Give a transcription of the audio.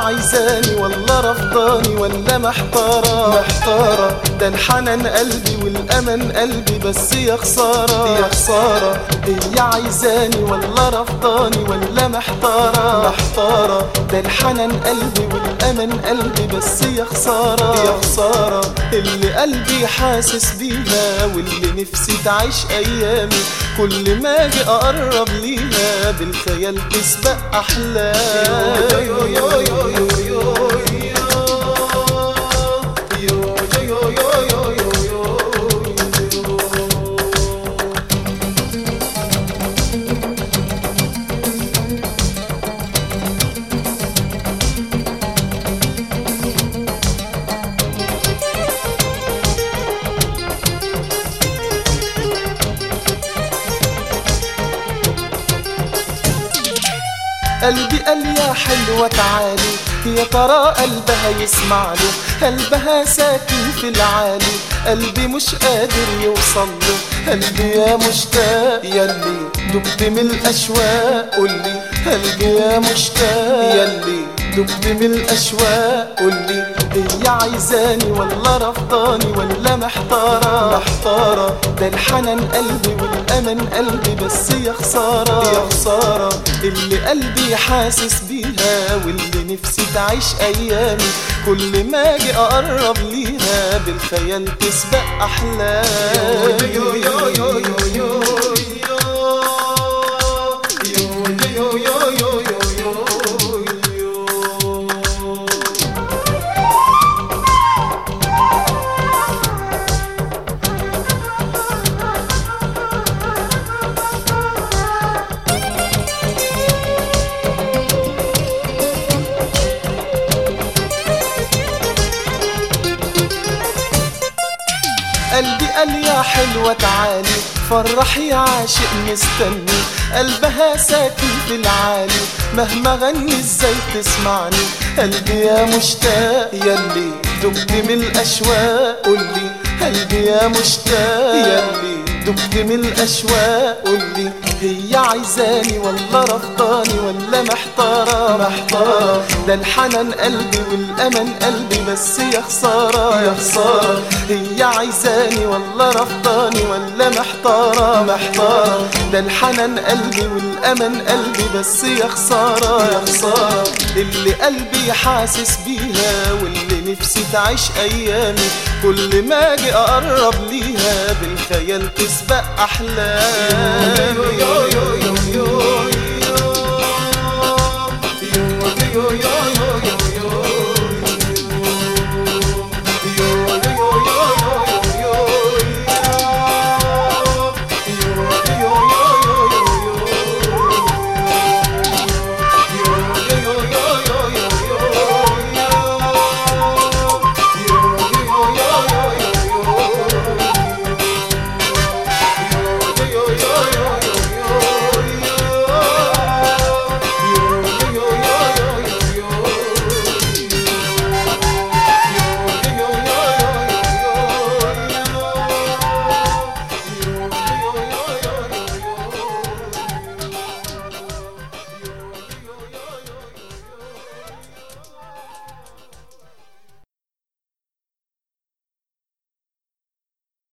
عايزاني ولا رفضاني ولا محتارة؟ محتارة. ده الحنان قلبي والأمل قلبي بس يا خسارة. يا خسارة. هي عايزاني ولا رفضاني ولا محتارة؟ محتارة. ده الحنان قلبي والأمل قلبي بس يا خسارة. يا خسارة. اللي قلبي حاسس بيها واللي نفسي تعيش أيامي كل ما أجي أقرب ليها بالخيال تسبق أحلامي. قلبي قال يا حلوة تعالي. يا ترى قلبها يسمع له قلبها ساكن في العالي. قلبي مش قادر يوصل له. قلبي يا مشتاق يلي دبت من الأشواق. قولي قلبي يا مشتاق يلي دبت من الأشواق قولي هي عايزاني ولا رفضاني ولا محتارة؟ محتارة. ده الحنان قلبي والأمل قلبي بس يا خسارة. يا خسارة. اللي قلبي حاسس بيها واللي نفسي تعيش أيامي كل ما أجي أقرب ليها بالخيال تسبق أحلامي. قلبي قال يا حلوة تعالي فرح يا عاشق مستني قلبها ساكن في العالي مهما غني إزاي تسمعني؟ قلبي يا مشتاق يلي دبت من الأشواق قولي قلبي يا مشتاق يلي دبت من الاشواق قولي هي عايزاني ولا رفضاني ولا محتارة. محتارة ده الحنان قلبي والأمل قلبي بس يا خسارة. يا خسارة. هي عايزاني ولا رفضاني ولا محتارة. محتارة ده الحنان قلبي والأمل قلبي بس يا خسارة. يا خسارة. اللي قلبي حاسس بيها واللي نفسي تعيش أيامي. كل ما أجي أقرب ليها بالخيال تسبق أحلامي.